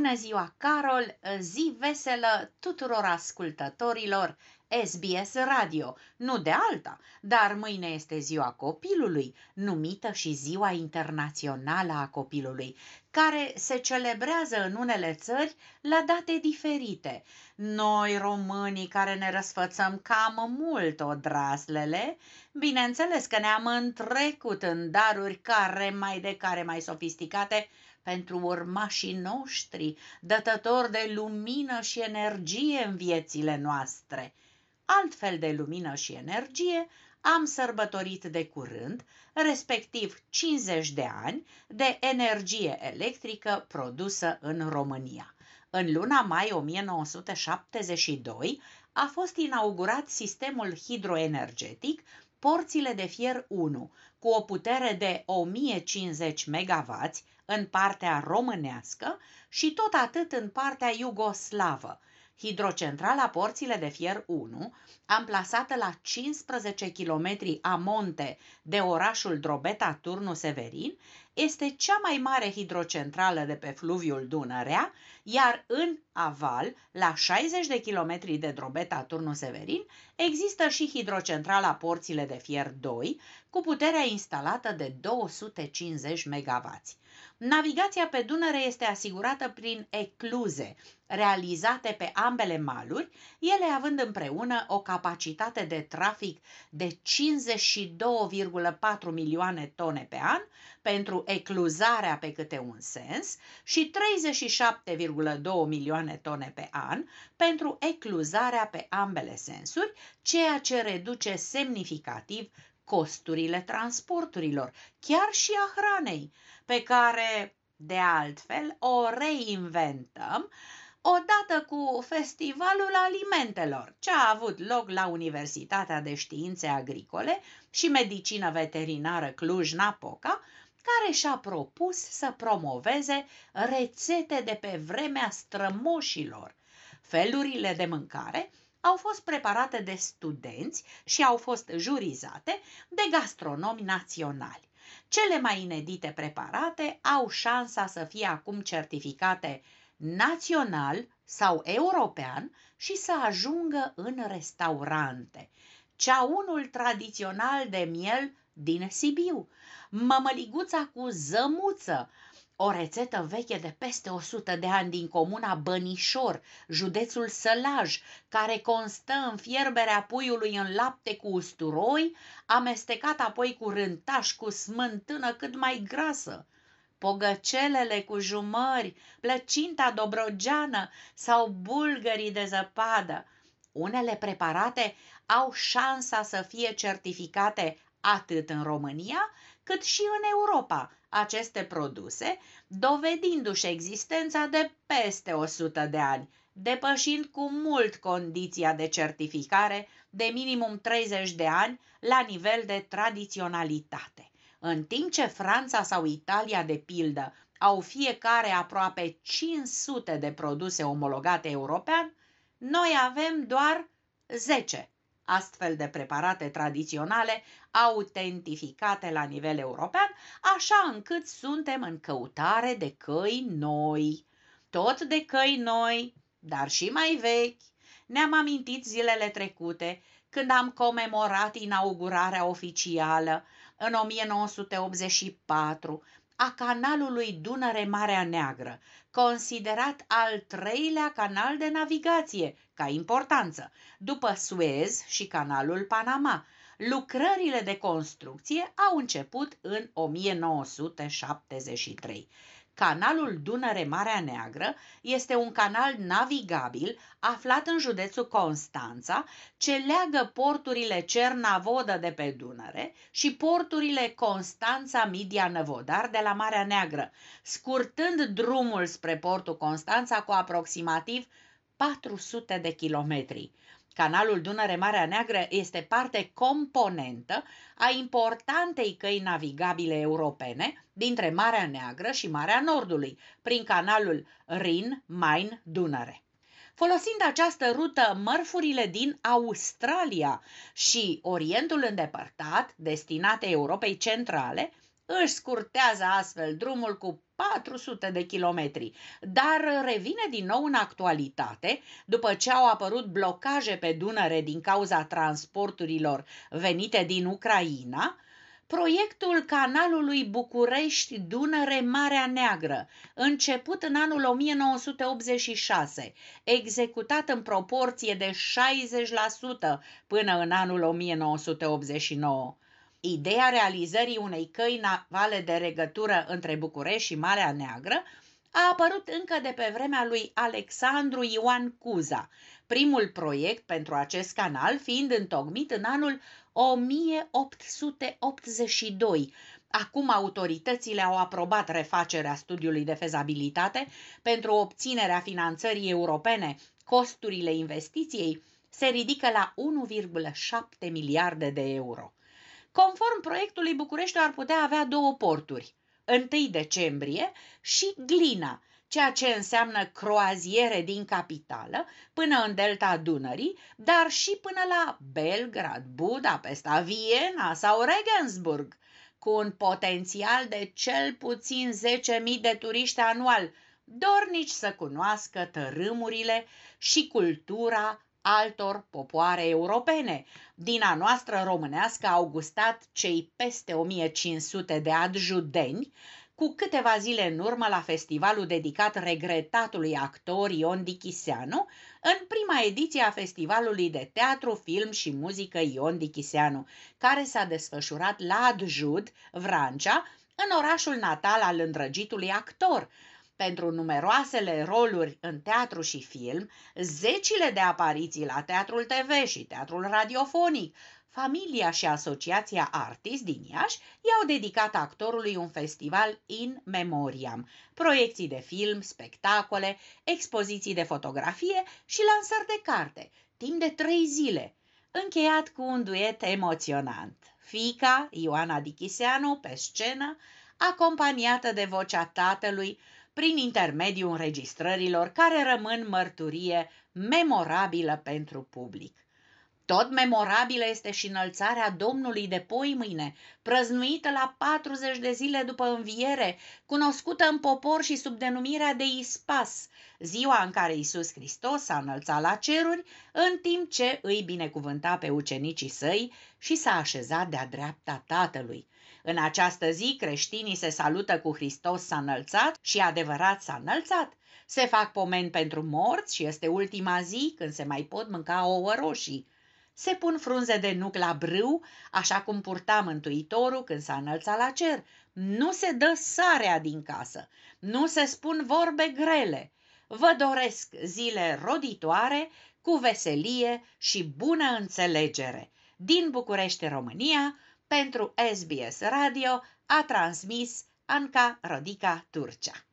Bună ziua, Carol! Zi veselă tuturor ascultătorilor SBS Radio, nu de alta, dar mâine este ziua copilului, numită și ziua internațională a copilului, care se celebrează în unele țări la date diferite. Noi, românii, care ne răsfățăm cam mult odraslele, bineînțeles că ne-am întrecut în daruri care mai de care mai sofisticate, pentru urmașii noștri, dătători de lumină și energie în viețile noastre. Altfel de lumină și energie am sărbătorit de curând, respectiv 50 de ani, de energie electrică produsă în România. În luna mai 1972 a fost inaugurat sistemul hidroenergetic Porțile de fier 1, cu o putere de 1050 MW în partea românească și tot atât în partea iugoslavă. Hidrocentrala Porțile de Fier 1, amplasată la 15 km amonte de orașul Drobeta Turnu Severin, este cea mai mare hidrocentrală de pe fluviul Dunărea, iar în aval, la 60 de kilometri de Drobeta Turnu Severin, există și hidrocentrala Porțile de Fier 2, cu puterea instalată de 250 MW. Navigația pe Dunăre este asigurată prin ecluze, realizate pe ambele maluri, ele având împreună o capacitate de trafic de 52,4 milioane tone pe an pentru ecluzarea pe câte un sens și 37,2 milioane tone pe an pentru ecluzarea pe ambele sensuri, ceea ce reduce semnificativ costurile transporturilor, chiar și a hranei, pe care, de altfel, o reinventăm odată cu Festivalul Alimentelor, ce a avut loc la Universitatea de Științe Agricole și Medicină Veterinară Cluj-Napoca, care și-a propus să promoveze rețete de pe vremea strămoșilor. Felurile de mâncare au fost preparate de studenți și au fost jurizate de gastronomi naționali. Cele mai inedite preparate au șansa să fie acum certificate național sau european și să ajungă în restaurante. Ceaunul tradițional de miel din Sibiu, mămăliguța cu zămuță, o rețetă veche de peste 100 de ani din comuna Bănișor, județul Sălaj, care constă în fierberea puiului în lapte cu usturoi, amestecat apoi cu rântaș cu smântână cât mai grasă. Pogăcelele cu jumări, plăcinta dobrogeană sau bulgării de zăpadă. Unele preparate au șansa să fie certificate atât în România cât și în Europa aceste produse, dovedindu-și existența de peste 100 de ani, depășind cu mult condiția de certificare de minimum 30 de ani la nivel de tradiționalitate. În timp ce Franța sau Italia, de pildă, au fiecare aproape 500 de produse omologate european, noi avem doar 10 astfel de preparate tradiționale autentificate la nivel european, așa încât suntem în căutare de căi noi. Tot de căi noi, dar și mai vechi. Ne-am amintit zilele trecute când am comemorat inaugurarea oficială în 1984 a canalului Dunăre-Marea Neagră, considerat al treilea canal de navigație ca importanță, după Suez și canalul Panama. Lucrările de construcție au început în 1973. Canalul Dunăre-Marea Neagră este un canal navigabil aflat în județul Constanța, ce leagă porturile Cernavodă de pe Dunăre și porturile Constanța Midia Năvodar de la Marea Neagră, scurtând drumul spre portul Constanța cu aproximativ 400 de kilometri. Canalul Dunăre-Marea Neagră este parte componentă a importantei căi navigabile europene dintre Marea Neagră și Marea Nordului, prin canalul Rin-Main-Dunăre. Folosind această rută, mărfurile din Australia și Orientul îndepărtat, destinate Europei Centrale, își scurtează astfel drumul cu 400 de kilometri, dar revine din nou în actualitate după ce au apărut blocaje pe Dunăre din cauza transporturilor venite din Ucraina, proiectul canalului București-Dunăre-Marea Neagră, început în anul 1986, executat în proporție de 60% până în anul 1989. Ideea realizării unei căi navale de regătură între București și Marea Neagră a apărut încă de pe vremea lui Alexandru Ioan Cuza, primul proiect pentru acest canal fiind întocmit în anul 1882. Acum autoritățile au aprobat refacerea studiului de fezabilitate pentru obținerea finanțării europene. Costurile investiției se ridică la 1,7 miliarde de euro. Conform proiectului, Bucureștiul ar putea avea două porturi, 1 decembrie și Glina, ceea ce înseamnă croaziere din capitală până în delta Dunării, dar și până la Belgrad, Budapesta, Viena sau Regensburg, cu un potențial de cel puțin 10.000 de turiști anual, dornici să cunoască tărâmurile și cultura altor popoare europene. Din a noastră românească au gustat cei peste 1500 de adjudeni, cu câteva zile în urmă la festivalul dedicat regretatului actor Ion Dichiseanu, în prima ediție a festivalului de teatru, film și muzică Ion Dichiseanu, care s-a desfășurat la Adjud, Vrancea, în orașul natal al îndrăgitului actor, pentru numeroasele roluri în teatru și film, zecile de apariții la teatrul TV și teatrul radiofonic, familia și asociația Artist din Iași i-au dedicat actorului un festival in memoriam, proiecții de film, spectacole, expoziții de fotografie și lansări de carte, timp de trei zile, încheiat cu un duet emoționant. Fica, Ioana Dichiseanu, pe scenă, acompaniată de vocea tatălui, prin intermediul înregistrărilor care rămân mărturie memorabilă pentru public. Tot memorabilă este și înălțarea Domnului de poi mâine, prăznuită la 40 de zile după înviere, cunoscută în popor și sub denumirea de Ispas, ziua în care Isus Hristos s-a înălțat la ceruri, în timp ce îi binecuvânta pe ucenicii săi și s-a așezat de-a dreapta Tatălui. În această zi creștinii se salută cu Hristos s-a înălțat și adevărat s-a înălțat. Se fac pomeni pentru morți și este ultima zi când se mai pot mânca ouă roșii. Se pun frunze de nuc la brâu, așa cum purta Mântuitorul când s-a înălțat la cer. Nu se dă sarea din casă, nu se spun vorbe grele. Vă doresc zile roditoare, cu veselie și bună înțelegere. Din București, România, pentru SBS Radio a transmis Anca Rodica Turcea.